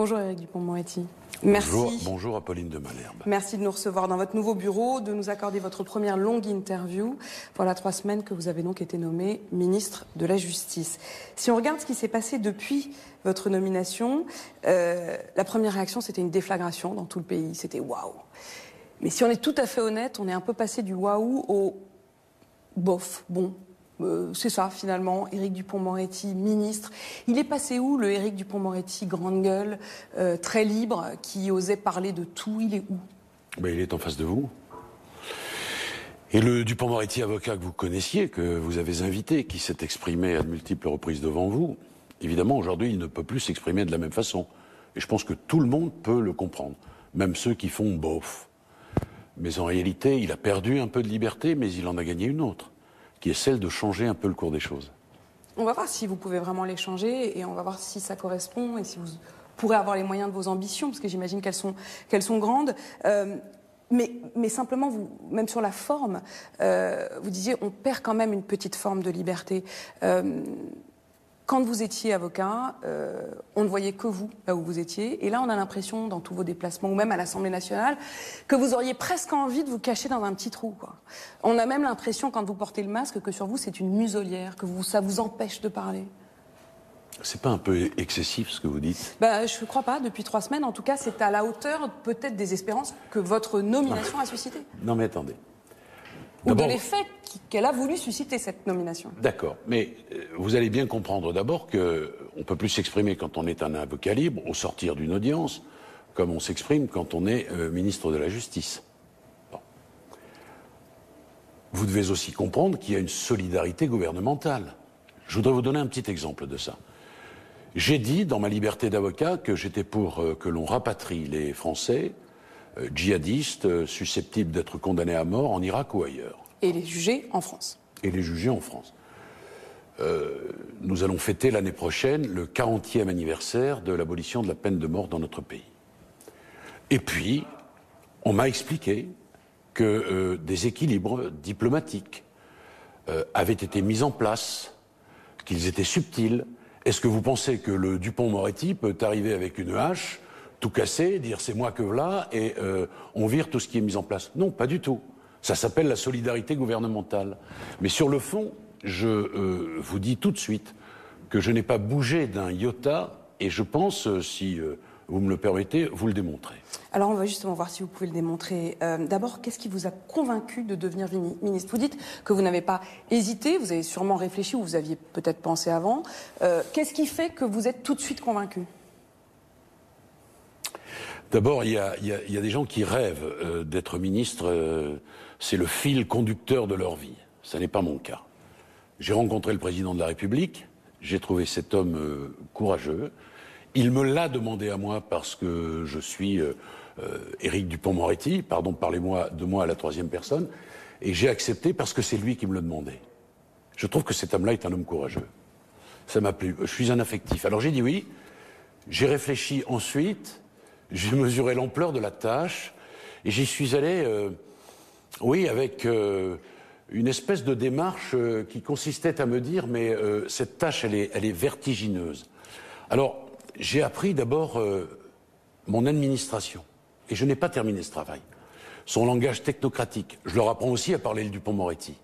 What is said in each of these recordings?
Bonjour Éric Dupont-Moretti. Merci. Bonjour, bonjour Apolline de Malherbe. Merci de nous recevoir dans votre nouveau bureau, de nous accorder votre première longue interview. Voilà trois semaines que vous avez donc été nommé ministre de la Justice. Si on regarde ce qui s'est passé depuis votre nomination, euh, la première réaction c'était une déflagration dans tout le pays. C'était waouh. Mais si on est tout à fait honnête, on est un peu passé du waouh au bof, bon, euh, c'est ça finalement, Éric Dupont-Moretti, ministre. Il est passé où le Éric Dupont-Moretti, grande gueule, euh, très libre, qui osait parler de tout? Il est où? Ben, Il est en face de vous. Et le Dupont-Moretti avocat que vous connaissiez, que vous avez invité, qui s'est exprimé à de multiples reprises devant vous, évidemment aujourd'hui il ne peut plus s'exprimer de la même façon. Et je pense que tout le monde peut le comprendre, même ceux qui font bof. Mais en réalité, il a perdu un peu de liberté, mais il en a gagné une autre qui est celle de changer un peu le cours des choses. On va voir si vous pouvez vraiment les changer et on va voir si ça correspond et si vous pourrez avoir les moyens de vos ambitions, parce que j'imagine qu'elles sont, sont grandes. Euh, mais, simplement, même sur la forme, euh, vous disiez, on perd quand même une petite forme de liberté. Euh, quand vous étiez avocat, euh, on ne voyait que vous là où vous étiez. Et là, on a l'impression, dans tous vos déplacements, ou même à l'Assemblée nationale, que vous auriez presque envie de vous cacher dans un petit trou. Quoi. On a même l'impression, quand vous portez le masque, que sur vous, c'est une muselière, que vous, ça vous empêche de parler. C'est pas un peu excessif ce que vous dites? Bah, Je ne crois pas. Depuis trois semaines, en tout cas, c'est à la hauteur peut-être des espérances que votre nomination a suscité. Non mais attendez. Ou de l'effet qu'elle a voulu susciter cette nomination. D'accord, mais euh, vous allez bien comprendre d'abord que on peut plus s'exprimer quand on est un avocat libre au sortir d'une audience, comme on s'exprime quand on est euh, ministre de la Justice. Vous devez aussi comprendre qu'il y a une solidarité gouvernementale. Je voudrais vous donner un petit exemple de ça. J'ai dit dans ma liberté d'avocat que j'étais pour euh, que l'on rapatrie les Français djihadistes susceptibles d'être condamnés à mort en Irak ou ailleurs. Et les juger en France. Et les juger en France. Euh, nous allons fêter l'année prochaine le 40e anniversaire de l'abolition de la peine de mort dans notre pays. Et puis, on m'a expliqué que euh, des équilibres diplomatiques euh, avaient été mis en place, qu'ils étaient subtils. Est-ce que vous pensez que le Dupont-Moretti peut arriver avec une hache, tout casser, dire c'est moi que voilà, et on vire tout ce qui est mis en place Non, pas du tout. Ça s'appelle la solidarité gouvernementale. Mais sur le fond, je euh, vous dis tout de suite que je n'ai pas bougé d'un iota et je pense, euh, si euh, vous me le permettez, vous le démontrer. Alors on va justement voir si vous pouvez le démontrer. D'abord, qu'est-ce qui vous a convaincu de devenir ministre? Vous dites que vous n'avez pas hésité, vous avez sûrement réfléchi ou vous aviez peut-être pensé avant. qu'est-ce qui fait que vous êtes tout de suite convaincu? D'abord, il y, a, des gens qui rêvent d'être ministre c'est le fil conducteur de leur vie. Ce n'est pas mon cas. J'ai rencontré le président de la République, j'ai trouvé cet homme euh, courageux. Il me l'a demandé à moi parce que je suis euh, euh, Éric Dupont-Moretti, pardon, parlez-moi de moi à la troisième personne, et j'ai accepté parce que c'est lui qui me le demandait. Je trouve que cet homme-là est un homme courageux. Ça m'a plu. Je suis un affectif. Alors j'ai dit oui. J'ai réfléchi ensuite. J'ai mesuré l'ampleur de la tâche et j'y suis allé. Oui, avec euh, une espèce de démarche euh, qui consistait à me dire mais euh, cette tâche elle est, elle est vertigineuse. Alors j'ai appris d'abord mon administration et je n'ai pas terminé ce travail. Son langage technocratique. Je leur apprends aussi à parler le Dupont-Moretti.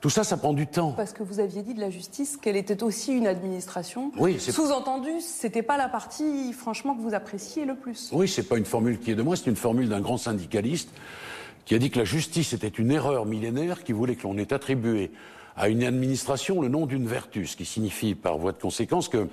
Tout ça, ça prend du temps. Parce que vous aviez dit de la justice qu'elle était aussi une administration. Oui, Sous-entendu, c'était pas la partie, franchement, que vous appréciez le plus. Oui, c'est pas une formule qui est de moi, c'est une formule d'un grand syndicaliste qui a dit que la justice était une erreur millénaire qui voulait que l'on ait attribué à une administration le nom d'une vertu, ce qui signifie par voie de conséquence que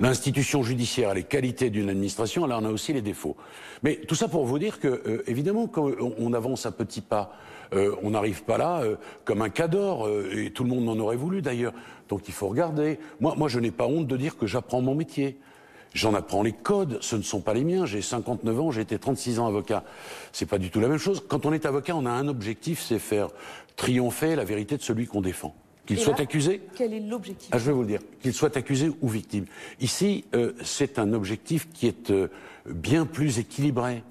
l'institution judiciaire a les qualités d'une administration, elle en a aussi les défauts. Mais tout ça pour vous dire que, euh, évidemment, quand on, avance à petits pas, euh, on n'arrive pas là euh, comme un cador, et tout le monde en aurait voulu d'ailleurs. Donc il faut regarder. Moi, moi je n'ai pas honte de dire que j'apprends mon métier. J'en apprends les codes, ce ne sont pas les miens. J'ai 59 ans, j'ai été 36 ans avocat. C'est pas du tout la même chose. Quand on est avocat, on a un objectif, c'est faire triompher la vérité de celui qu'on défend. Qu'il soit accusé. Quel est l'objectif ah, Je vais vous le dire. Qu'il soit accusé ou victime. Ici, euh, c'est un objectif qui est euh, bien plus équilibré,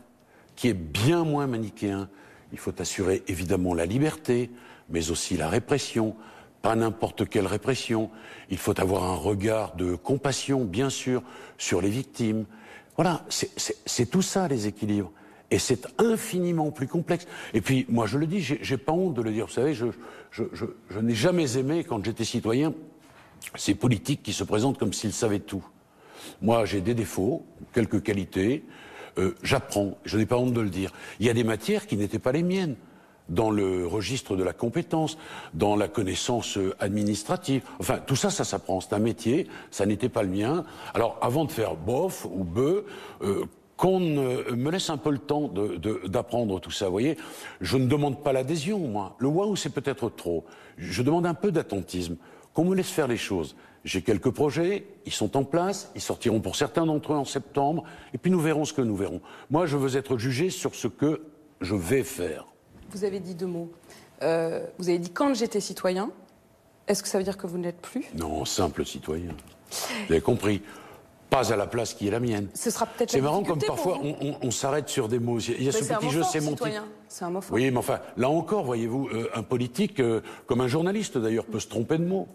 qui est bien moins manichéen. Il faut assurer évidemment la liberté, mais aussi la répression, pas n'importe quelle répression. Il faut avoir un regard de compassion, bien sûr, sur les victimes. Voilà, c'est tout ça les équilibres. Et c'est infiniment plus complexe. Et puis, moi, je le dis, j'ai pas honte de le dire. Vous savez, je, je, je, je n'ai jamais aimé, quand j'étais citoyen, ces politiques qui se présentent comme s'ils savaient tout. Moi, j'ai des défauts, quelques qualités. Euh, J'apprends. Je n'ai pas honte de le dire. Il y a des matières qui n'étaient pas les miennes dans le registre de la compétence, dans la connaissance administrative. Enfin, tout ça, ça s'apprend. C'est un métier, ça n'était pas le mien. Alors, avant de faire bof ou bœuf, euh, qu'on me laisse un peu le temps d'apprendre tout ça. Vous voyez, je ne demande pas l'adhésion, moi. Le waouh, c'est peut-être trop. Je demande un peu d'attentisme, qu'on me laisse faire les choses. J'ai quelques projets, ils sont en place, ils sortiront pour certains d'entre eux en septembre, et puis nous verrons ce que nous verrons. Moi, je veux être jugé sur ce que je vais faire. Vous avez dit deux mots. Euh, vous avez dit quand j'étais citoyen. Est-ce que ça veut dire que vous ne l'êtes plus? Non, simple citoyen. Vous avez compris pas à la place qui est la mienne. Ce sera peut-être C'est marrant comme parfois on, s'arrête sur des mots. Il y a ce petit jeu sémantique. C'est un mot Oui, mais enfin, là encore, voyez-vous, euh, un politique, euh, comme un journaliste d'ailleurs, peut se tromper de mots.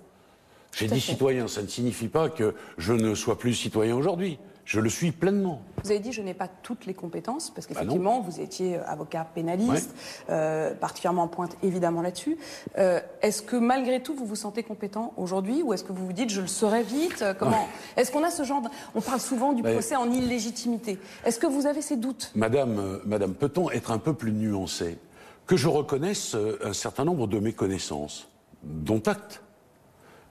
J'ai dit citoyen, ça ne signifie pas que je ne sois plus citoyen aujourd'hui. Je le suis pleinement. Vous avez dit je n'ai pas toutes les compétences, parce bah qu'effectivement, vous étiez euh, avocat pénaliste, euh, particulièrement en pointe évidemment là-dessus. Euh, est-ce que malgré tout, vous vous sentez compétent aujourd'hui, ou est-ce que vous vous dites je le serai vite Comment Est-ce qu'on a ce genre On parle souvent du procès en illégitimité. Est-ce que vous avez ces doutes? Madame, Madame, peut-on être un peu plus nuancé? Que je reconnaisse un certain nombre de mes connaissances, dont acte.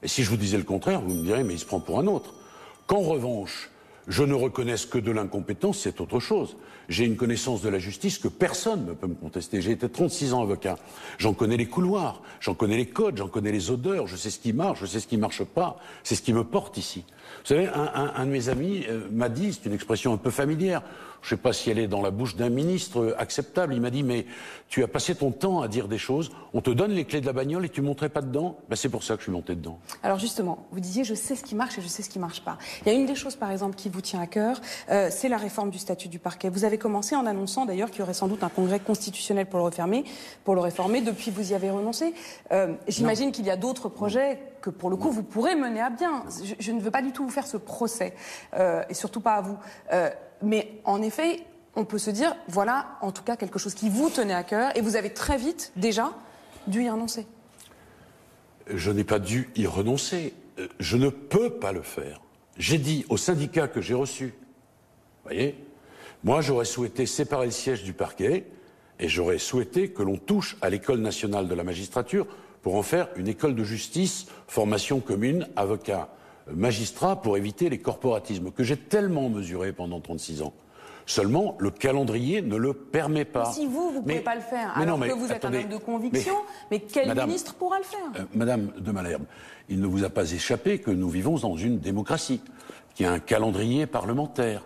Et si je vous disais le contraire, vous me direz mais il se prend pour un autre. Qu'en revanche, je ne reconnaisse que de l'incompétence, c'est autre chose. J'ai une connaissance de la justice que personne ne peut me contester. J'ai été 36 ans avocat. J'en connais les couloirs, j'en connais les codes, j'en connais les odeurs, je sais ce qui marche, je sais ce qui marche pas. C'est ce qui me porte ici. Vous savez, un, de mes amis euh, m'a dit, c'est une expression un peu familière, je ne sais pas si elle est dans la bouche d'un ministre euh, acceptable, il m'a dit, mais tu as passé ton temps à dire des choses, on te donne les clés de la bagnole et tu ne montrais pas dedans ben, C'est pour ça que je suis monté dedans. Alors justement, vous disiez, je sais ce qui marche et je sais ce qui ne marche pas. Il y a une des choses, par exemple, qui vous tient à cœur, euh, c'est la réforme du statut du parquet. Vous avez commencé en annonçant d'ailleurs qu'il y aurait sans doute un congrès constitutionnel pour le refermer, pour le réformer. Depuis, vous y avez renoncé. Euh, j'imagine qu'il y a d'autres projets que, pour le coup, vous pourrez mener à bien. Je, ne veux pas du tout vous faire ce procès, et surtout pas à vous mais en effet, on peut se dire, voilà, en tout cas, quelque chose qui vous tenait à cœur, et vous avez très vite, déjà, dû y renoncer. Je n'ai pas dû y renoncer. Je ne peux pas le faire. J'ai dit aux syndicats que j'ai reçus, voyez, moi j'aurais souhaité séparer le siège du parquet, et j'aurais souhaité que l'on touche à l'école nationale de la magistrature pour en faire une école de justice, formation commune, avocat, magistrat pour éviter les corporatismes que j'ai tellement mesuré pendant 36 ans. Seulement, le calendrier ne le permet pas. si vous, vous ne pouvez pas le faire, alors que vous êtes un homme de conviction, mais, quel ministre pourra le faire? euh, Madame de Malherbe, il ne vous a pas échappé que nous vivons dans une démocratie, qui a un calendrier parlementaire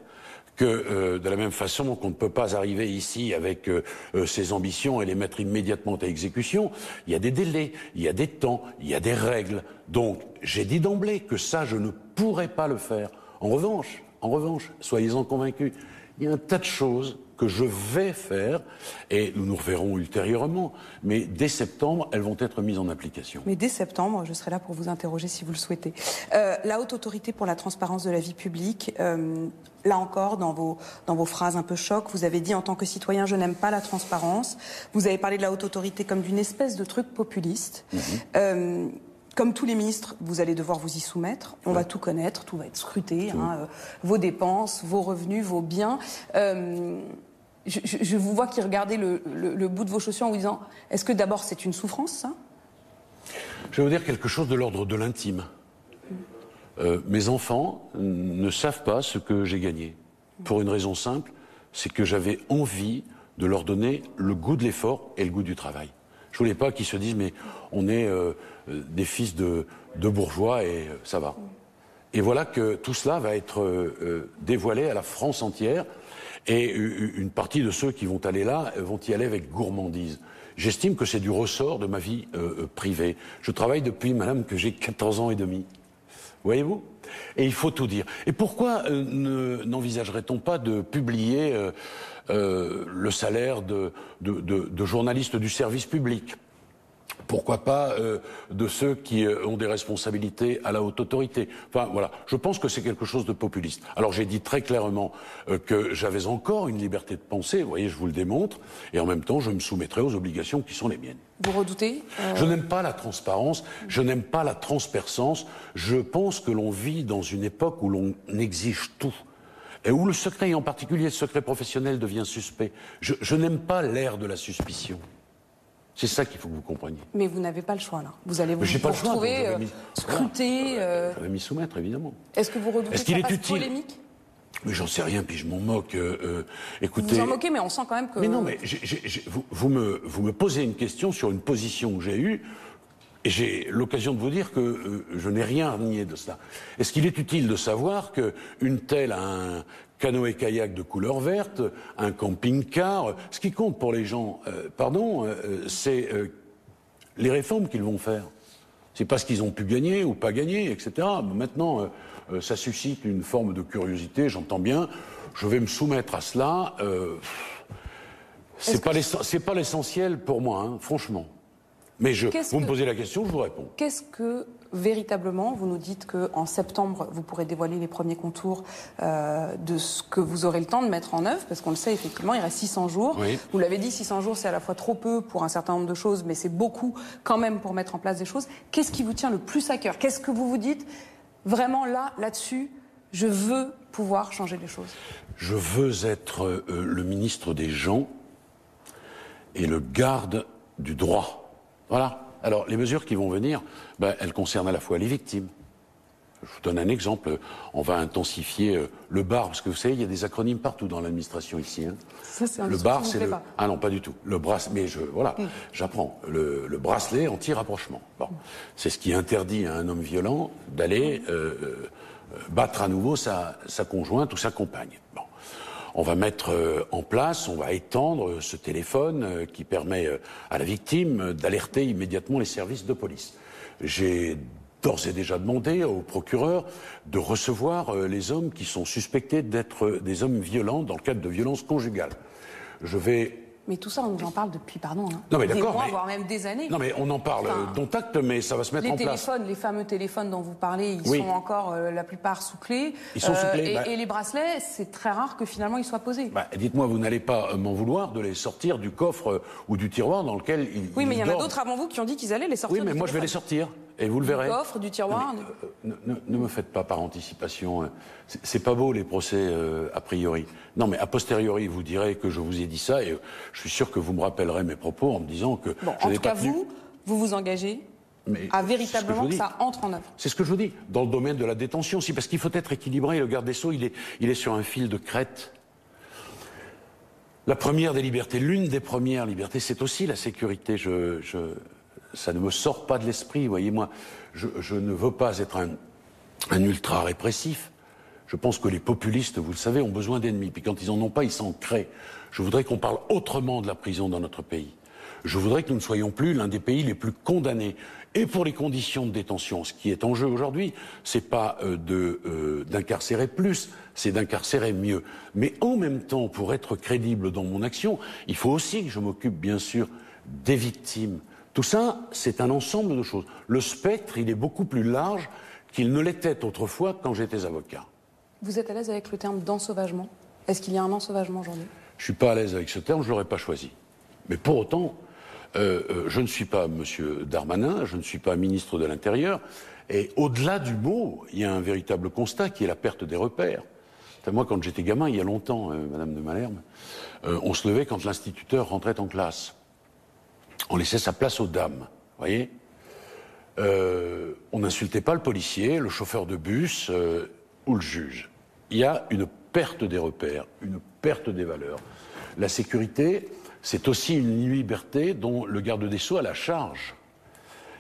que euh, de la même façon qu'on ne peut pas arriver ici avec euh, euh, ses ambitions et les mettre immédiatement à exécution, il y a des délais, il y a des temps, il y a des règles. Donc j'ai dit d'emblée que ça, je ne pourrais pas le faire. En revanche, en revanche, soyez-en convaincus, il y a un tas de choses que je vais faire, et nous nous reverrons ultérieurement, mais dès septembre, elles vont être mises en application. Mais dès septembre, je serai là pour vous interroger si vous le souhaitez. Euh, la Haute Autorité pour la transparence de la vie publique, euh, là encore, dans vos, dans vos phrases un peu choc, vous avez dit en tant que citoyen, je n'aime pas la transparence. Vous avez parlé de la Haute Autorité comme d'une espèce de truc populiste. Mhm. Euh, comme tous les ministres, vous allez devoir vous y soumettre. On va tout connaître, tout va être scruté, hein, euh, vos dépenses, vos revenus, vos biens. Euh, je, vous vois qui regardez le, bout de vos chaussures en vous disant est-ce que d'abord c'est une souffrance, Je vais vous dire quelque chose de l'ordre de l'intime. Euh, mes enfants ne savent pas ce que j'ai gagné. Pour une raison simple, c'est que j'avais envie de leur donner le goût de l'effort et le goût du travail. Je voulais pas qu'ils se disent mais on est euh, euh, des fils de, bourgeois et ça va. Et voilà que tout cela va être dévoilé à la France entière et une partie de ceux qui vont aller là vont y aller avec gourmandise. J'estime que c'est du ressort de ma vie euh, euh, privée. Je travaille depuis, madame, que j'ai 14 ans et demi. Voyez-vous? Et il faut tout dire. Et pourquoi euh, n'envisagerait-on pas de publier le salaire de, de, de, de journalistes du service public? Pourquoi pas euh, de ceux qui euh, ont des responsabilités à la haute autorité. Enfin voilà, je pense que c'est quelque chose de populiste. Alors j'ai dit très clairement euh, que j'avais encore une liberté de penser, vous voyez, je vous le démontre, et en même temps je me soumettrai aux obligations qui sont les miennes. Vous redoutez Je n'aime pas la transparence, je n'aime pas la transperçance, je pense que l'on vit dans une époque où l'on exige tout et où le secret, et en particulier le secret professionnel, devient suspect. je n'aime pas l'ère de la suspicion. C'est ça qu'il faut que vous compreniez. Mais vous n'avez pas le choix là. Vous allez vous, retrouver euh, scruté. Euh... Je vais m'y soumettre évidemment. Est-ce que vous redoutez qu'il est utile polémique mais j'en sais rien, puis je m'en moque. Euh, euh écoutez. Vous en moquez, mais on sent quand même que. Mais non, mais vous, vous, me, vous me posez une question sur une position que j'ai eue, et j'ai l'occasion de vous dire que je n'ai rien nié de cela. Est-ce qu'il est utile de savoir qu'une telle a un canoë-kayak de couleur verte, un camping-car Ce qui compte pour les gens, euh, pardon, euh, c'est les réformes qu'ils vont faire. C'est pas ce qu'ils ont pu gagner ou pas gagner, etc. Maintenant, ça suscite une forme de curiosité, j'entends bien. Je vais me soumettre à cela. c'est pas l'essentiel pour moi, hein, franchement. Mais je, vous me posez la question, je vous réponds. Qu'est-ce que véritablement, vous nous dites qu'en septembre, vous pourrez dévoiler les premiers contours euh, de ce que vous aurez le temps de mettre en œuvre, parce qu'on le sait effectivement, il reste 600 jours. Vous l'avez dit, 600 jours, c'est à la fois trop peu pour un certain nombre de choses, mais c'est beaucoup quand même pour mettre en place des choses. Qu'est-ce qui vous tient le plus à cœur? Qu'est-ce que vous vous dites vraiment là, là-dessus Je veux pouvoir changer les choses? Je veux être euh, le ministre des gens et le garde du droit. Voilà. Alors, les mesures qui vont venir, ben, elles concernent à la fois les victimes. Je vous donne un exemple. On va intensifier euh, le bar, parce que vous savez, il y a des acronymes partout dans l'administration ici. Hein. Ça, c'est un le bar, c'est le. Ah non, pas du tout. Le bracelet, mais je, voilà, hmm. j'apprends. Le, bracelet anti-rapprochement. Bon, c'est ce qui interdit à un homme violent d'aller euh, euh, battre à nouveau sa, sa conjointe ou sa compagne. Bon. On va mettre euh, en place, on va étendre ce téléphone euh, qui permet euh, à la victime d'alerter immédiatement les services de police. J'ai d'ores et déjà demandé au procureur de recevoir les hommes qui sont suspectés d'être des hommes violents dans le cadre de violences conjugales. Je vais mais tout ça, on en parle depuis, pardon, hein, non, mais des mois, voire même des années. Non, mais on en parle enfin, acte, mais ça va se mettre en place. Les téléphones, les fameux téléphones dont vous parlez, ils sont encore euh, la plupart sous clé. Ils sont sous clé. Euh, bah et, les bracelets, c'est très rare que finalement ils soient posés. Bah, Dites-moi, vous n'allez pas euh, m'en vouloir de les sortir du coffre ou du tiroir dans lequel ils. Oui, mais il y en a d'autres avant vous qui ont dit qu'ils allaient les sortir. Oui, mais moi je vais les sortir. Et vous le verrez. Du coffre, du tiroir. ne, me faites pas par anticipation. Hein. C'est pas beau les procès a priori. Non, mais a posteriori, vous direz que je vous ai dit ça, et je suis sûr que vous me rappellerez mes propos en me disant que. Bon, en tout cas, vous, vous vous engagez à véritablement que, ça entre en œuvre. C'est ce que je vous dis. Dans le domaine de la détention aussi, parce qu'il faut être équilibré. Le garde des Sceaux, il est, il est sur un fil de crête. La première des libertés, l'une des premières libertés, c'est aussi la sécurité. Je, je, ça ne me sort pas de l'esprit, voyez-moi. Je, ne veux pas être un, ultra répressif. Je pense que les populistes, vous le savez, ont besoin d'ennemis. Puis quand ils en ont pas, ils s'en créent. Je voudrais qu'on parle autrement de la prison dans notre pays. Je voudrais que nous ne soyons plus l'un des pays les plus condamnés. Et pour les conditions de détention, ce qui est en jeu aujourd'hui, c'est pas euh, euh, d'incarcérer plus, c'est d'incarcérer mieux. Mais en même temps, pour être crédible dans mon action, il faut aussi que je m'occupe, bien sûr, des victimes. Tout ça, c'est un ensemble de choses. Le spectre, il est beaucoup plus large qu'il ne l'était autrefois quand j'étais avocat. Vous êtes à l'aise avec le terme d'ensauvagement? Est-ce qu'il y a un ensauvagement aujourd'hui? Je ne suis pas à l'aise avec ce terme, je ne l'aurais pas choisi. Mais pour autant, euh, euh, je ne suis pas M. Darmanin, je ne suis pas ministre de l'Intérieur, et au-delà du mot, il y a un véritable constat qui est la perte des repères. moi, quand j'étais gamin, il y a longtemps, euh, Madame de Malherbe, on se levait quand l'instituteur rentrait en classe. On laissait sa place aux dames, voyez On n'insultait pas le policier, le chauffeur de bus ou le juge il y a une perte des repères, une perte des valeurs. La sécurité, c'est aussi une liberté dont le garde des Sceaux a la charge.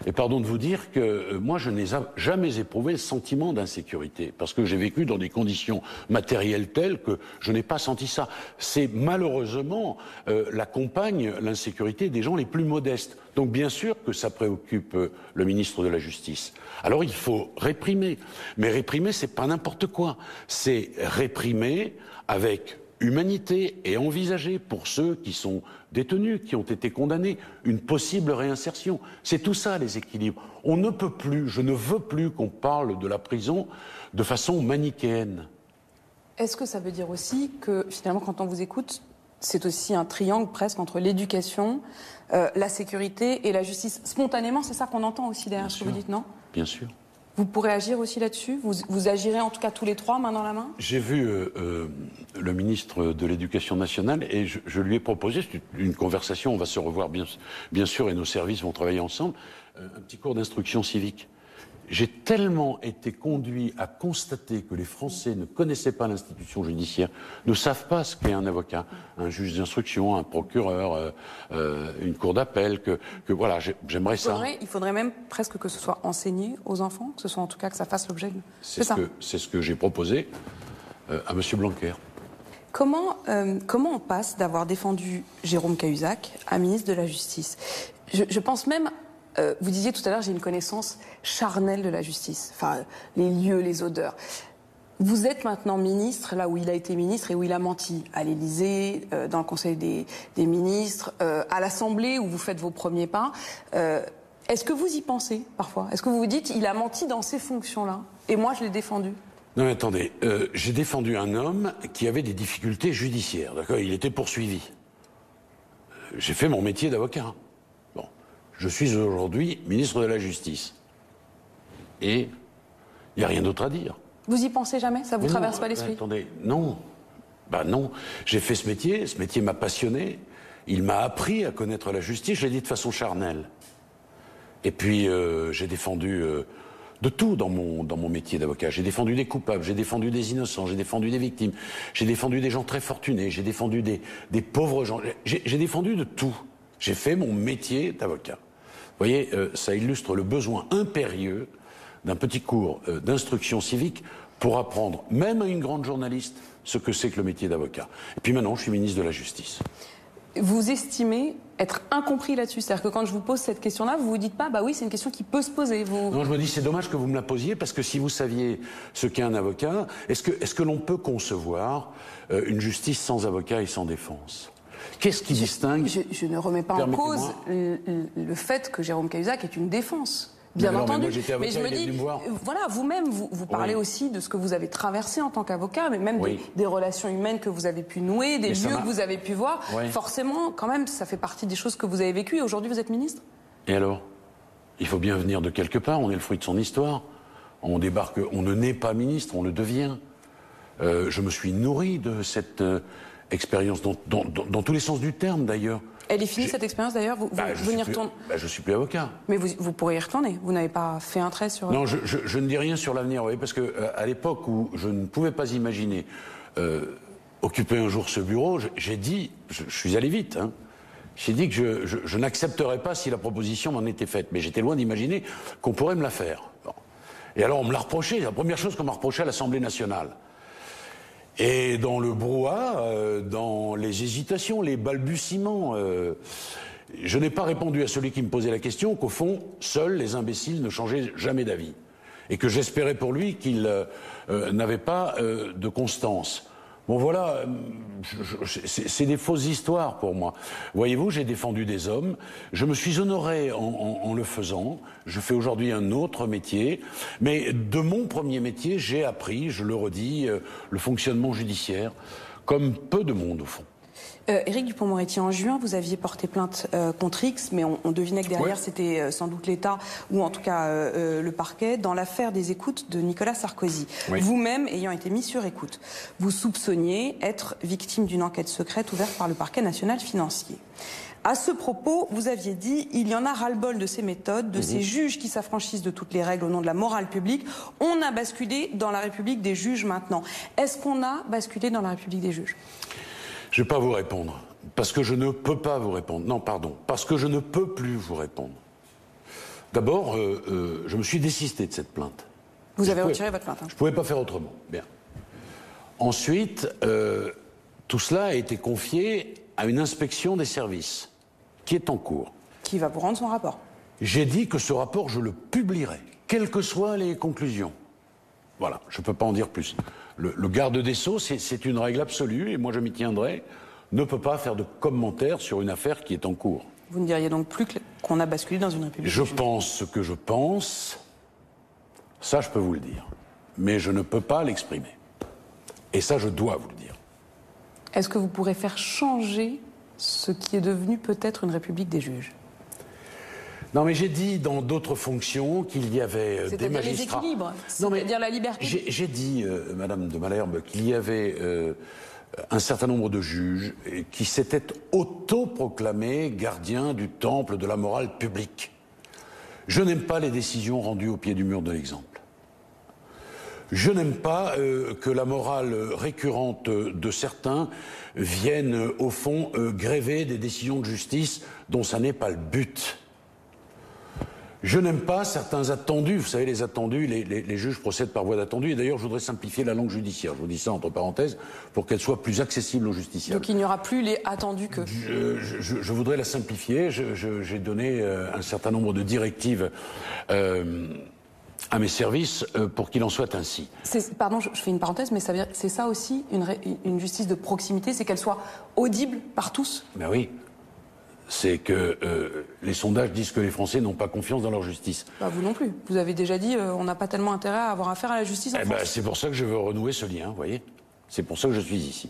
Et pardon de vous dire que euh, moi, je n'ai jamais éprouvé le sentiment d'insécurité, parce que j'ai vécu dans des conditions matérielles telles que je n'ai pas senti ça. C'est malheureusement euh, la compagne, l'insécurité des gens les plus modestes. Donc bien sûr que ça préoccupe euh, le ministre de la Justice. Alors il faut réprimer, mais réprimer, c'est pas n'importe quoi. C'est réprimer avec humanité et envisager pour ceux qui sont détenus, qui ont été condamnés, une possible réinsertion. C'est tout ça les équilibres. On ne peut plus, je ne veux plus qu'on parle de la prison de façon manichéenne. Est-ce que ça veut dire aussi que finalement, quand on vous écoute, c'est aussi un triangle presque entre l'éducation, euh, la sécurité et la justice? Spontanément, c'est ça qu'on entend aussi derrière ce que vous dites, non? Bien sûr. Vous pourrez agir aussi là-dessus vous, vous, agirez en tout cas tous les trois, main dans la main J'ai vu euh, euh, le ministre de l'Éducation nationale et je, lui ai proposé, une conversation, on va se revoir bien, bien sûr et nos services vont travailler ensemble, un petit cours d'instruction civique. J'ai tellement été conduit à constater que les Français ne connaissaient pas l'institution judiciaire, ne savent pas ce qu'est un avocat, un juge d'instruction, un procureur, euh, euh, une cour d'appel, que, que, voilà, j'aimerais ça. il faudrait même presque que ce soit enseigné aux enfants, que ce soit en tout cas que ça fasse l'objet de. C'est ce, ce, ce, que j'ai proposé euh, à M. Blanquer. Comment, comment on passe d'avoir défendu Jérôme Cahuzac à ministre de la Justice? Je, je pense même euh, vous disiez tout à l'heure, j'ai une connaissance charnelle de la justice, enfin les lieux, les odeurs. Vous êtes maintenant ministre, là où il a été ministre et où il a menti, à l'Élysée, euh, dans le Conseil des, ministres, euh, à l'Assemblée où vous faites vos premiers pas. Est-ce que vous y pensez parfois? Est-ce que vous vous dites, il a menti dans ces fonctions-là? Et moi je l'ai défendu non, mais attendez, j'ai défendu un homme qui avait des difficultés judiciaires, d'accord? Il était poursuivi. J'ai fait mon métier d'avocat. Je suis aujourd'hui ministre de la Justice. Et il n'y a rien d'autre à dire. Vous y pensez jamais? Ça vous traverse pas l'esprit? Attendez, non. Bah non. J'ai fait ce métier, ce métier m'a passionné. Il m'a appris à connaître la justice, je l'ai dit de façon charnelle. Et puis euh, j'ai défendu euh, de tout dans mon, dans mon métier d'avocat. J'ai défendu des coupables, j'ai défendu des innocents, j'ai défendu des victimes, j'ai défendu des gens très fortunés, j'ai défendu des, des pauvres gens. J'ai défendu de tout. J'ai fait mon métier d'avocat. Vous voyez, euh, ça illustre le besoin impérieux d'un petit cours euh, d'instruction civique pour apprendre, même à une grande journaliste, ce que c'est que le métier d'avocat. Et puis maintenant, je suis ministre de la Justice. Vous estimez être incompris là-dessus? C'est-à-dire que quand je vous pose cette question-là, vous vous dites pas, bah oui, c'est une question qui peut se poser. Vous... Non, je me dis, c'est dommage que vous me la posiez, parce que si vous saviez ce qu'est un avocat, est-ce que, est que l'on peut concevoir euh, une justice sans avocat et sans défense? Qu'est-ce qui distingue je, ne remets pas en cause le, fait que Jérôme Cahuzac est une défense. Bien entendu. Mais, je me dis, voilà, vous-même, vous, vous parlez aussi de ce que vous avez traversé en tant qu'avocat, mais même des, relations humaines que vous avez pu nouer, des lieux que vous avez pu voir. Forcément, quand même, ça fait partie des choses que vous avez vécues. Et aujourd'hui, vous êtes ministre? Et alors? Il faut bien venir de quelque part. On est le fruit de son histoire. On débarque, on ne naît pas ministre, on le devient. Euh, je me suis nourri de cette euh, expérience dans, dans, tous les sens du terme d'ailleurs. Elle est finie cette expérience d'ailleurs vous, bah, je, suis plus, bah, je suis plus avocat. Mais vous, vous pourrez y retourner. Vous n'avez pas fait un trait sur. Non, je, je ne dis rien sur l'avenir, oui, parce que euh, à l'époque où je ne pouvais pas imaginer euh, occuper un jour ce bureau, j'ai dit, je, suis allé vite. Hein, j'ai dit que je, n'accepterais pas si la proposition m'en était faite, mais j'étais loin d'imaginer qu'on pourrait me la faire. Et alors on me l'a reproché. La première chose qu'on m'a reproché à l'Assemblée nationale. Et dans le brouhaha, euh, dans les hésitations, les balbutiements, euh, je n'ai pas répondu à celui qui me posait la question qu'au fond, seuls les imbéciles ne changeaient jamais d'avis. Et que j'espérais pour lui qu'il euh, n'avait pas de constance. Bon voilà, euh, c'est des fausses histoires pour moi. Voyez-vous, j'ai défendu des hommes, je me suis honoré en, le faisant, je fais aujourd'hui un autre métier, mais de mon premier métier, j'ai appris, je le redis, euh, le fonctionnement judiciaire, comme peu de monde au fond. Euh, Éric Dupont-Moretti, en juin, vous aviez porté plainte euh, contre X, mais on, devinait que derrière, c'était euh, sans doute l'État ou en tout cas le parquet, dans l'affaire des écoutes de Nicolas Sarkozy. Vous-même, ayant été mis sur écoute, vous soupçonniez être victime d'une enquête secrète ouverte par le parquet national financier. À ce propos, vous aviez dit il y en a ras-le-bol de ces méthodes, de mhm. ces juges qui s'affranchissent de toutes les règles au nom de la morale publique. On a basculé dans la République des juges maintenant. Est-ce qu'on a basculé dans la République des juges? Je ne vais pas vous répondre. Parce que je ne peux pas vous répondre. Non, pardon. Parce que je ne peux plus vous répondre. D'abord, euh, euh, je me suis désisté de cette plainte. Vous avez retiré votre plainte hein. Je ne pouvais pas faire autrement. Bien. Ensuite, euh, tout cela a été confié à une inspection des services qui est en cours. Qui va vous rendre son rapport J'ai dit que ce rapport, je le publierai, quelles que soient les conclusions. Voilà, je ne peux pas en dire plus. le, garde des Sceaux, c'est une règle absolue, et moi je m'y tiendrai, ne peut pas faire de commentaires sur une affaire qui est en cours. Vous ne diriez donc plus qu'on a basculé dans une république Je pense ce que je pense, ça je peux vous le dire, mais je ne peux pas l'exprimer. Et ça je dois vous le dire. Est-ce que vous pourrez faire changer ce qui est devenu peut-être une république des juges? Non, mais j'ai dit dans d'autres fonctions qu'il y avait euh, des magistrats. C'est-à-dire la liberté. J'ai dit, euh, Madame de Malherbe, qu'il y avait euh, un certain nombre de juges qui s'étaient autoproclamés gardiens du temple de la morale publique. Je n'aime pas les décisions rendues au pied du mur de l'exemple. Je n'aime pas que la morale récurrente de certains vienne, au fond, gréver des décisions de justice dont ça n'est pas le but. Je n'aime pas certains attendus. Vous savez, les attendus, les, juges procèdent par voie d'attendu. Et d'ailleurs, je voudrais simplifier la langue judiciaire. Je vous dis ça entre parenthèses pour qu'elle soit plus accessible aux justiciables. Donc il n'y aura plus les attendus que. Je, voudrais la simplifier. J'ai donné euh, un certain nombre de directives. Euh, à mes services euh, pour qu'il en soit ainsi. Pardon, je, fais une parenthèse, mais c'est ça aussi une, une justice de proximité, c'est qu'elle soit audible par tous. Ben oui c'est que euh, les sondages disent que les Français n'ont pas confiance dans leur justice. Bah, vous non plus. Vous avez déjà dit euh, on n'a pas tellement intérêt à avoir affaire à la justice en eh ben, France. c'est pour ça que je veux renouer ce lien, vous voyez. C'est pour ça que je suis ici.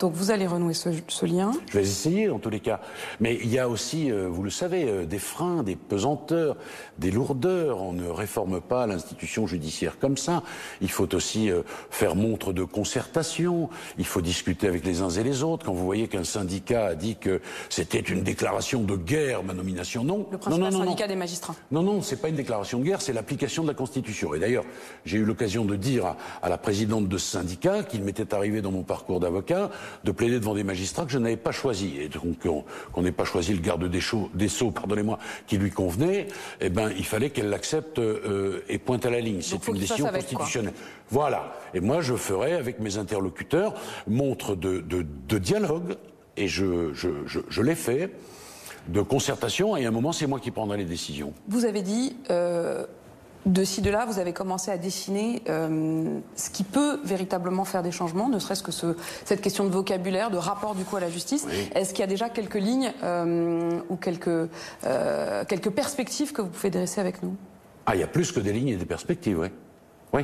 Donc vous allez renouer ce, lien Je vais essayer dans tous les cas. Mais il y a aussi, euh, vous le savez, euh, des freins, des pesanteurs, des lourdeurs. On ne réforme pas l'institution judiciaire comme ça. Il faut aussi euh, faire montre de concertation. Il faut discuter avec les uns et les autres. Quand vous voyez qu'un syndicat a dit que c'était une déclaration de guerre, ma nomination, non. Le principal non, non, syndicat des magistrats. Non, non, c'est pas une déclaration de guerre, c'est l'application de la Constitution. Et d'ailleurs, j'ai eu l'occasion de dire à, à la présidente de ce syndicat qu'il m'était arrivé dans mon parcours d'avocat de plaider devant des magistrats que je n'avais pas choisis. Et donc qu'on n'ait pas choisi le garde des, des Sceaux, pardonnez-moi, qui lui convenait, eh ben il fallait qu'elle l'accepte euh, et pointe à la ligne. C'est une décision constitutionnelle. Voilà. Et moi, je ferai avec mes interlocuteurs montre de, de, dialogue, et je, je, je, je l'ai fait de concertation et à un moment c'est moi qui prendrai les décisions. Vous avez dit euh, de ci, de là, vous avez commencé à dessiner euh, ce qui peut véritablement faire des changements, ne serait-ce que ce, cette question de vocabulaire, de rapport du coup à la justice. Est-ce qu'il y a déjà quelques lignes euh, ou quelques, euh, quelques perspectives que vous pouvez dresser avec nous? Ah, il y a plus que des lignes et des perspectives, oui. Oui.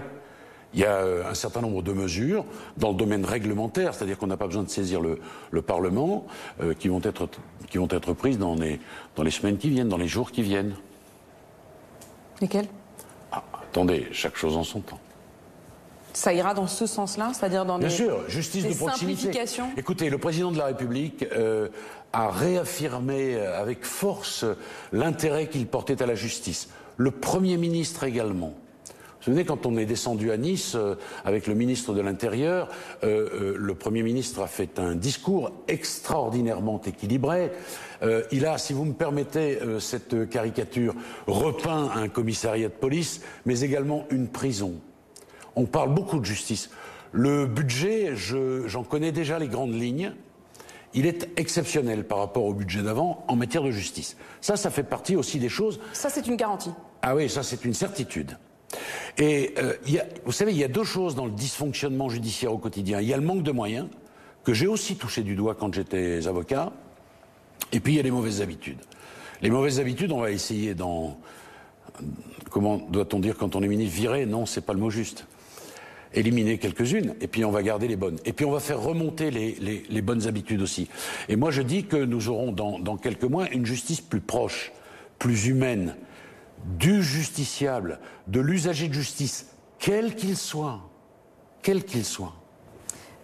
Il y a un certain nombre de mesures dans le domaine réglementaire, c'est-à-dire qu'on n'a pas besoin de saisir le, le Parlement, qui, vont être, qui vont être prises dans les, dans les semaines qui viennent, dans les jours qui viennent. Lesquelles? Attendez, chaque chose en son temps. Ça ira dans ce sens-là, c'est-à-dire dans Bien sûr, justice de proximité. Écoutez, le président de la République euh, a réaffirmé euh, avec force l'intérêt qu'il portait à la justice. Le Premier ministre également. Souvenez, quand on est descendu à Nice euh, avec le ministre de l'Intérieur, le Premier ministre a fait un discours extraordinairement équilibré. Euh, il a, si vous me permettez euh, cette caricature, repeint un commissariat de police, mais également une prison. On parle beaucoup de justice. Le budget, j'en connais déjà les grandes lignes. Il est exceptionnel par rapport au budget d'avant en matière de justice. Ça, ça fait partie aussi des choses. Ça, c'est une garantie. Ah oui, ça, c'est une certitude. Et euh, vous savez, il y a deux choses dans le dysfonctionnement judiciaire au quotidien. Il y a le manque de moyens, que j'ai aussi touché du doigt quand j'étais avocat, et puis il y a les mauvaises habitudes. Les mauvaises habitudes, on va essayer dans. Comment doit-on dire quand on est ministre Virer? Non, c'est pas le mot juste. Éliminer quelques-unes, et puis on va garder les bonnes. Et puis on va faire remonter les, bonnes habitudes aussi. Et moi je dis que nous aurons dans, dans quelques mois une justice plus proche, plus humaine, du justiciable, de l'usager de justice, quel qu'il soit. Quel qu'il soit.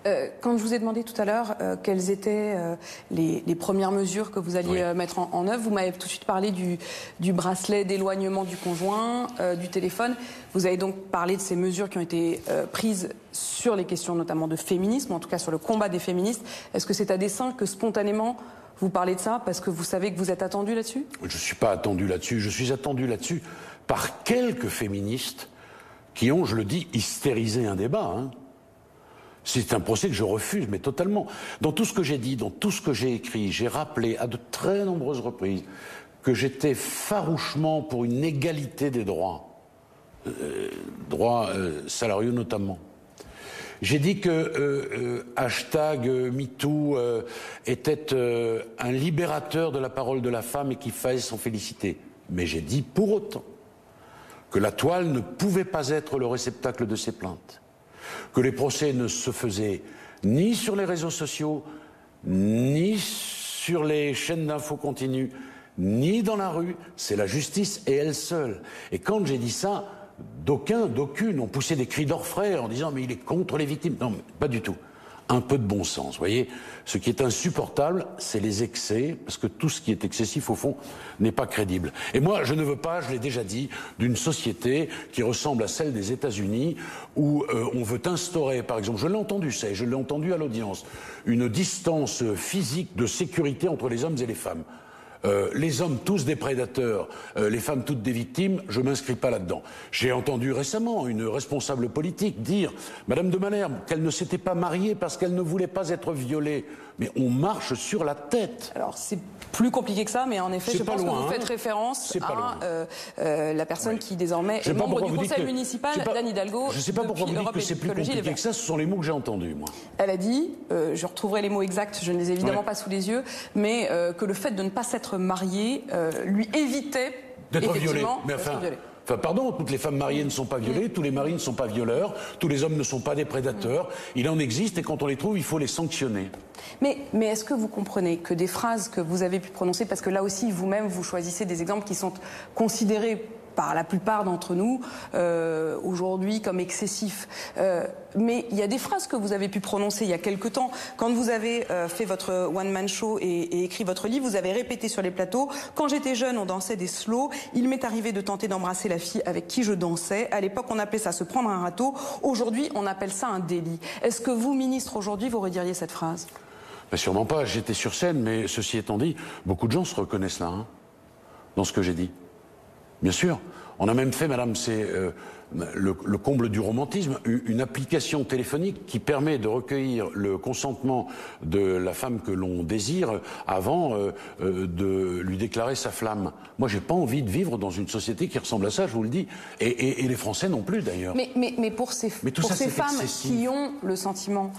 Euh, quand je vous ai demandé tout à l'heure euh, quelles étaient euh, les, premières mesures que vous alliez mettre en, œuvre, vous m'avez tout de suite parlé du, bracelet d'éloignement du conjoint, du téléphone. Vous avez donc parlé de ces mesures qui ont été prises sur les questions notamment de féminisme, en tout cas sur le combat des féministes. Est-ce que c'est à dessein que spontanément vous parlez de ça parce que vous savez que vous êtes attendu là-dessus? Je ne suis pas attendu là-dessus. Je suis attendu là-dessus par quelques féministes qui ont, je le dis, hystérisé un débat. Hein. C'est un procès que je refuse, mais totalement. Dans tout ce que j'ai dit, dans tout ce que j'ai écrit, j'ai rappelé à de très nombreuses reprises que j'étais farouchement pour une égalité des droits, euh, droits euh, salariaux notamment, J'ai dit que euh, euh, hashtag MeToo était un libérateur de la parole de la femme et qu'il fallait s'en féliciter. Mais j'ai dit pour autant que la toile ne pouvait pas être le réceptacle de ces plaintes, que les procès ne se faisaient ni sur les réseaux sociaux, ni sur les chaînes d'infos continues, ni dans la rue, c'est la justice et elle seule. Et quand j'ai dit ça, d'aucuns, d'aucunes ont poussé des cris d'orfraie en disant mais il est contre les victimes. Non, pas du tout un peu de bon sens. Voyez, ce qui est insupportable, c'est les excès, parce que tout ce qui est excessif, au fond, n'est pas crédible. Et moi, je ne veux pas, je l'ai déjà dit, d'une société qui ressemble à celle des États-Unis, où euh, on veut instaurer, par exemple, je l'ai entendu ça, et je l'ai entendu à l'audience, une distance physique de sécurité entre les hommes et les femmes. Euh, les hommes tous des prédateurs, euh, les femmes toutes des victimes, je m'inscris pas là-dedans. J'ai entendu récemment une responsable politique dire, Madame de Malherbe, qu'elle ne s'était pas mariée parce qu'elle ne voulait pas être violée. Mais on marche sur la tête. Alors c'est plus compliqué que ça, mais en effet, je pense que vous faites hein. référence à euh, la personne qui désormais est membre du conseil municipal, d'Anne Hidalgo. Je ne sais pas pourquoi vous dites que c'est plus compliqué que ça, ce sont les mots que j'ai entendus, moi. Elle a dit, je retrouverai les mots exacts, je ne les ai évidemment pas sous les yeux, mais que le fait de ne pas s'être mariée euh, lui évitait d'être violée. Mais enfin, Enfin, pardon, toutes les femmes mariées ne sont pas violées, tous les maris ne sont pas violeurs, tous les hommes ne sont pas des prédateurs. Il en existe et quand on les trouve, il faut les sanctionner. Mais, mais est-ce que vous comprenez que des phrases que vous avez pu prononcer, parce que là aussi, vous-même, vous choisissez des exemples qui sont considérés par la plupart d'entre nous euh, aujourd'hui comme excessif. Euh, mais il y a des phrases que vous avez pu prononcer il y a quelque temps. Quand vous avez euh, fait votre one-man show et, écrit votre livre, vous avez répété sur les plateaux Quand j'étais jeune, on dansait des slows. Il m'est arrivé de tenter d'embrasser la fille avec qui je dansais. À l'époque, on appelait ça se prendre un râteau. Aujourd'hui, on appelle ça un délit. Est-ce que vous, ministre, aujourd'hui, vous rediriez cette phrase? Ben Sûrement pas. J'étais sur scène, mais ceci étant dit, beaucoup de gens se reconnaissent là, hein, dans ce que j'ai dit. Bien sûr. On a même fait, madame, c'est euh, le, comble du romantisme, une application téléphonique qui permet de recueillir le consentement de la femme que l'on désire avant euh, euh, de lui déclarer sa flamme. Moi, j'ai pas envie de vivre dans une société qui ressemble à ça, je vous le dis. Et, les Français non plus, d'ailleurs. Mais, pour ces, pour ces femmes qui ont le sentiment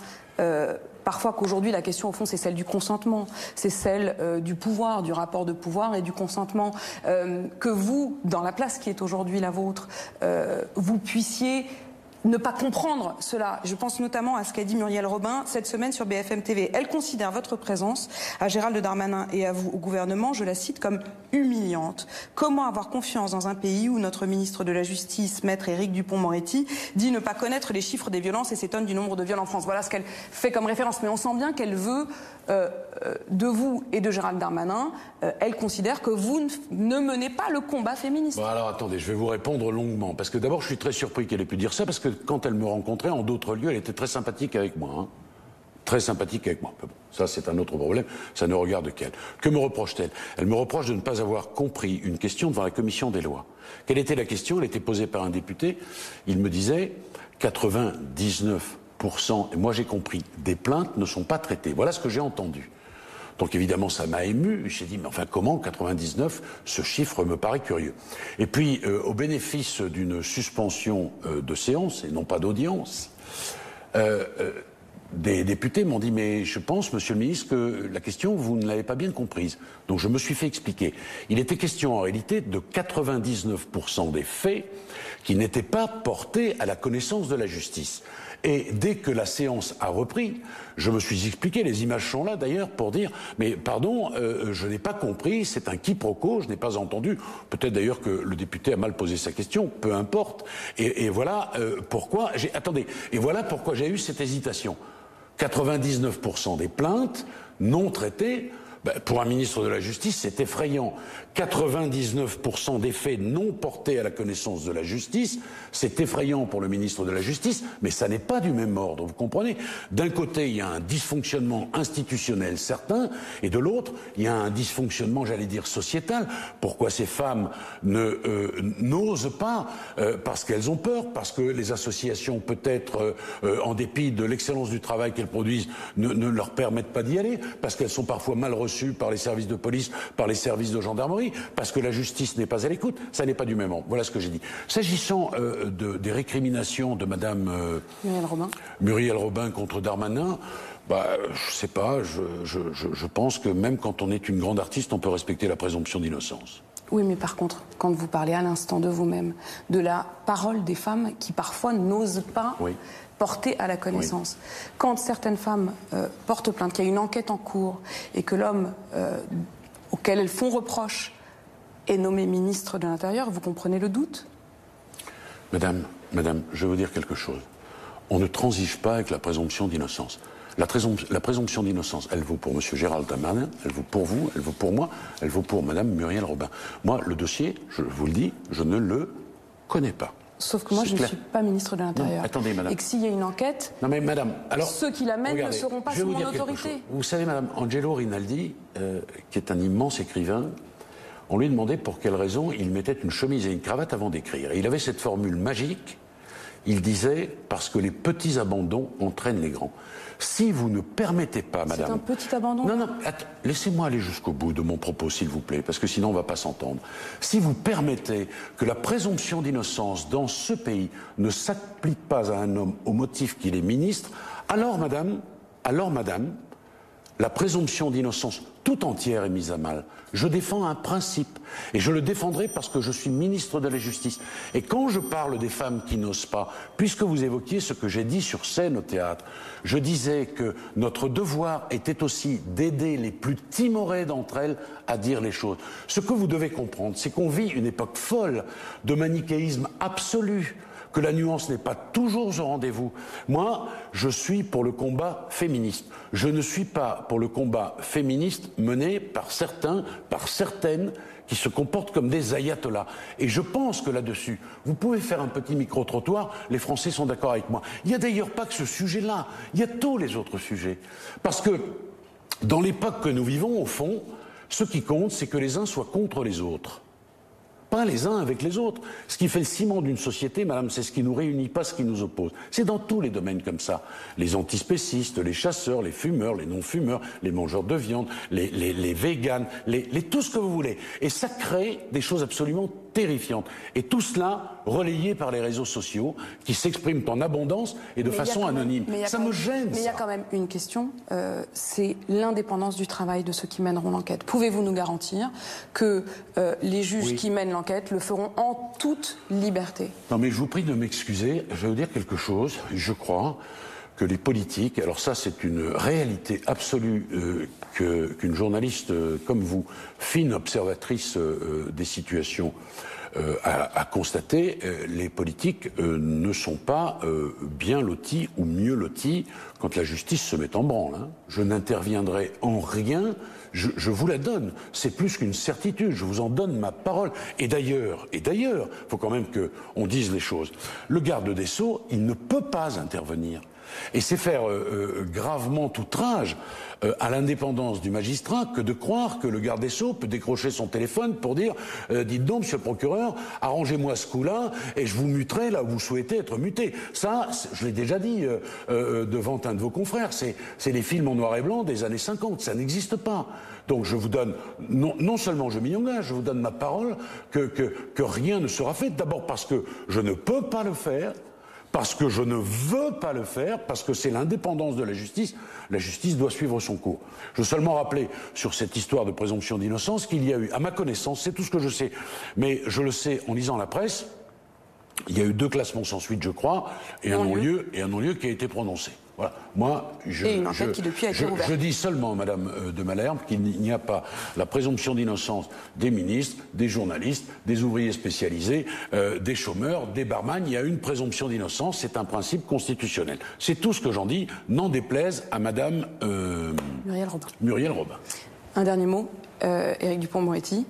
parfois qu'aujourd'hui la question au fond c'est celle du consentement, c'est celle euh, du pouvoir, du rapport de pouvoir et du consentement, euh, que vous, dans la place qui est aujourd'hui la vôtre, euh, vous puissiez ne pas comprendre cela. Je pense notamment à ce qu'a dit Muriel Robin cette semaine sur BFM TV. Elle considère votre présence à Gérald Darmanin et à vous au gouvernement, je la cite, comme humiliante. Comment avoir confiance dans un pays où notre ministre de la Justice, maître Éric Dupont-Moretti, dit ne pas connaître les chiffres des violences et s'étonne du nombre de viols en France? Voilà ce qu'elle fait comme référence. Mais on sent bien qu'elle veut, de vous et de Gérald Darmanin, euh, elle considère que vous ne menez pas le combat féministe. Alors attendez, je vais vous répondre longuement. Parce que d'abord, je suis très surpris qu'elle ait pu dire ça, parce que quand elle me rencontrait en d'autres lieux, elle était très sympathique avec moi. Hein. Très sympathique avec moi. ça, c'est un autre problème. Ça ne regarde qu'elle. Que me reproche-t-elle? Elle me reproche de ne pas avoir compris une question devant la commission des lois. Quelle était la question? Elle était posée par un député. Il me disait 99 et moi j'ai compris, des plaintes ne sont pas traitées. Voilà ce que j'ai entendu. Donc évidemment, ça m'a ému. J'ai dit, mais enfin, comment 99 Ce chiffre me paraît curieux. Et puis, euh, au bénéfice d'une suspension euh, de séance et non pas d'audience, euh, des députés m'ont dit, mais je pense, monsieur le ministre, que la question, vous ne l'avez pas bien comprise. Donc je me suis fait expliquer. Il était question en réalité de 99% des faits qui n'étaient pas portés à la connaissance de la justice. Et dès que la séance a repris, je me suis expliqué, les images sont là d'ailleurs, pour dire, mais pardon, euh, je n'ai pas compris, c'est un quiproquo, je n'ai pas entendu. Peut-être d'ailleurs que le député a mal posé sa question, peu importe. Et, voilà euh, pourquoi j'ai. Attendez, et voilà pourquoi j'ai eu cette hésitation. 99% des plaintes non traitées ben, pour un ministre de la Justice, c'est effrayant. 99% des faits non portés à la connaissance de la justice, c'est effrayant pour le ministre de la Justice, mais ça n'est pas du même ordre, vous comprenez? D'un côté, il y a un dysfonctionnement institutionnel certain, et de l'autre, il y a un dysfonctionnement, j'allais dire, sociétal. Pourquoi ces femmes ne euh, n'osent pas euh, Parce qu'elles ont peur, parce que les associations, peut-être, euh, en dépit de l'excellence du travail qu'elles produisent, ne, ne leur permettent pas d'y aller, parce qu'elles sont parfois mal reçues par les services de police, par les services de gendarmerie, parce que la justice n'est pas à l'écoute. Ça n'est pas du même ordre. Voilà ce que j'ai dit. S'agissant euh, de, des récriminations de Madame euh, Muriel Robin. Muriel Robin contre Darmanin, bah, je sais pas. Je, je, je pense que même quand on est une grande artiste, on peut respecter la présomption d'innocence. Oui, mais par contre, quand vous parlez à l'instant de vous-même, de la parole des femmes qui parfois n'osent pas Oui. Porter à la connaissance. Quand certaines femmes euh, portent plainte, qu'il y a une enquête en cours et que l'homme euh, auquel elles font reproche est nommé ministre de l'Intérieur, vous comprenez le doute? Madame, madame, je vais vous dire quelque chose. On ne transige pas avec la présomption d'innocence. La, la présomption d'innocence, elle vaut pour M. Gérald Darmanin, elle vaut pour vous, elle vaut pour moi, elle vaut pour Madame Muriel Robin. Moi, le dossier, je vous le dis, je ne le connais pas. Sauf que moi, je ne suis pas ministre de l'Intérieur. Non, attendez, madame. Et que s'il y a une enquête, Non mais madame, alors... Ceux qui l'amènent ne seront pas sous vous mon autorité. Vous savez, madame, Angelo Rinaldi, euh, qui est un immense écrivain, on lui demandait pour quelle raison il mettait une chemise et une cravate avant d'écrire. Et il avait cette formule magique, il disait, parce que les petits abandons entraînent les grands. Si vous ne permettez pas, c'est madame... un petit abandon. Non, non, laissez-moi aller jusqu'au bout de mon propos, s'il vous plaît, parce que sinon on ne va pas s'entendre. Si vous permettez que la présomption d'innocence dans ce pays ne s'applique pas à un homme au motif qu'il est ministre, alors, madame, alors, madame, la présomption d'innocence tout entière est mise à mal. Je défends un principe et je le défendrai parce que je suis ministre de la Justice. Et quand je parle des femmes qui n'osent pas, puisque vous évoquiez ce que j'ai dit sur scène au théâtre, je disais que notre devoir était aussi d'aider les plus timorées d'entre elles à dire les choses. Ce que vous devez comprendre, c'est qu'on vit une époque folle de manichéisme absolu que la nuance n'est pas toujours au rendez-vous. Moi, je suis pour le combat féministe. Je ne suis pas pour le combat féministe mené par certains, par certaines qui se comportent comme des ayatollahs. Et je pense que là-dessus, vous pouvez faire un petit micro-trottoir, les Français sont d'accord avec moi. Il n'y a d'ailleurs pas que ce sujet-là, il y a tous les autres sujets. Parce que dans l'époque que nous vivons, au fond, ce qui compte, c'est que les uns soient contre les autres pas les uns avec les autres. Ce qui fait le ciment d'une société, madame, c'est ce qui nous réunit, pas ce qui nous oppose. C'est dans tous les domaines comme ça. Les antispécistes, les chasseurs, les fumeurs, les non-fumeurs, les mangeurs de viande, les, les, les véganes, les, les- tout ce que vous voulez. Et ça crée des choses absolument terrifiantes. Et tout cela relayé par les réseaux sociaux qui s'expriment en abondance et de Mais façon même- anonyme. Ça me même- gêne. Mais il y a quand même une question, euh, c'est l'indépendance du travail de ceux qui mèneront l'enquête. Pouvez-vous nous garantir que euh, les juges Oui. qui mènent l'enquête le feront en toute liberté? Non, mais je vous prie de m'excuser. Je vais vous dire quelque chose. Je crois que les politiques, alors ça c'est une réalité absolue euh, qu'une journaliste euh, comme vous, fine observatrice euh, des situations, euh, a, a constaté, euh, les politiques euh, ne sont pas euh, bien lotis ou mieux lotis quand la justice se met en branle. hein. Je n'interviendrai en rien je, je vous la donne. C'est plus qu'une certitude. Je vous en donne ma parole. Et d'ailleurs, et d'ailleurs, faut quand même que on dise les choses. Le garde des sceaux, il ne peut pas intervenir. Et c'est faire euh, euh, gravement outrage euh, à l'indépendance du magistrat que de croire que le garde des sceaux peut décrocher son téléphone pour dire euh, dites donc, monsieur le procureur, arrangez-moi ce coup-là et je vous muterai là où vous souhaitez être muté. Ça, je l'ai déjà dit devant un de vos confrères, c'est c'est les films en noir et blanc des années 50, ça n'existe pas. Donc je vous donne, non, seulement je m'y engage, je vous donne ma parole que, que rien ne sera fait. D'abord parce que je ne peux pas le faire, parce que je ne veux pas le faire, parce que c'est l'indépendance de la justice. La justice doit suivre son cours. Je veux seulement rappeler sur cette histoire de présomption d'innocence qu'il y a eu, à ma connaissance, c'est tout ce que je sais, mais je le sais en lisant la presse, il y a eu deux classements sans suite, je crois, et un Non-lieu. et un non-lieu qui a été prononcé. Voilà. Moi, je, Et une enquête je- qui depuis a été je- je dis seulement, Madame euh, de Malherbe, qu'il n'y a pas la présomption d'innocence des ministres, des journalistes, des ouvriers spécialisés, euh, des chômeurs, des barman. Il y a une présomption d'innocence, c'est un principe constitutionnel. C'est tout ce que j'en dis, n'en déplaise à Madame euh, Muriel Robin. Muriel Robin. Un dernier mot, euh, Éric Dupont-Moretti.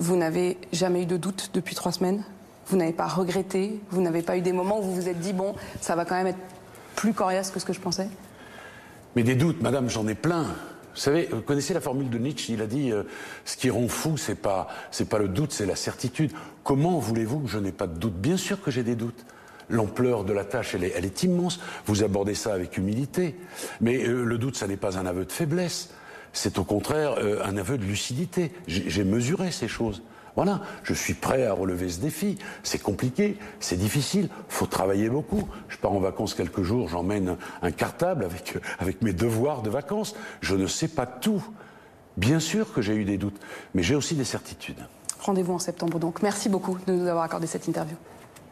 vous n'avez jamais eu de doute depuis trois semaines? Vous n'avez pas regretté? Vous n'avez pas eu des moments où vous vous êtes dit, bon, ça va quand même être plus coriace que ce que je pensais Mais des doutes, madame, j'en ai plein. Vous savez, vous connaissez la formule de Nietzsche, il a dit euh, ce qui rend fou, c'est pas c'est pas le doute, c'est la certitude. Comment voulez-vous que je n'ai pas de doute? Bien sûr que j'ai des doutes. L'ampleur de la tâche, elle est, immense. Vous abordez ça avec humilité. Mais euh, le doute, ça n'est pas un aveu de faiblesse. c'est au contraire euh, un aveu de lucidité. J'ai mesuré ces choses. Voilà, je suis prêt à relever ce défi. C'est compliqué, c'est difficile, faut travailler beaucoup. Je pars en vacances quelques jours, j'emmène un cartable avec, avec mes devoirs de vacances. Je ne sais pas tout. Bien sûr que j'ai eu des doutes, mais j'ai aussi des certitudes. Rendez-vous en septembre donc. Merci beaucoup de nous avoir accordé cette interview.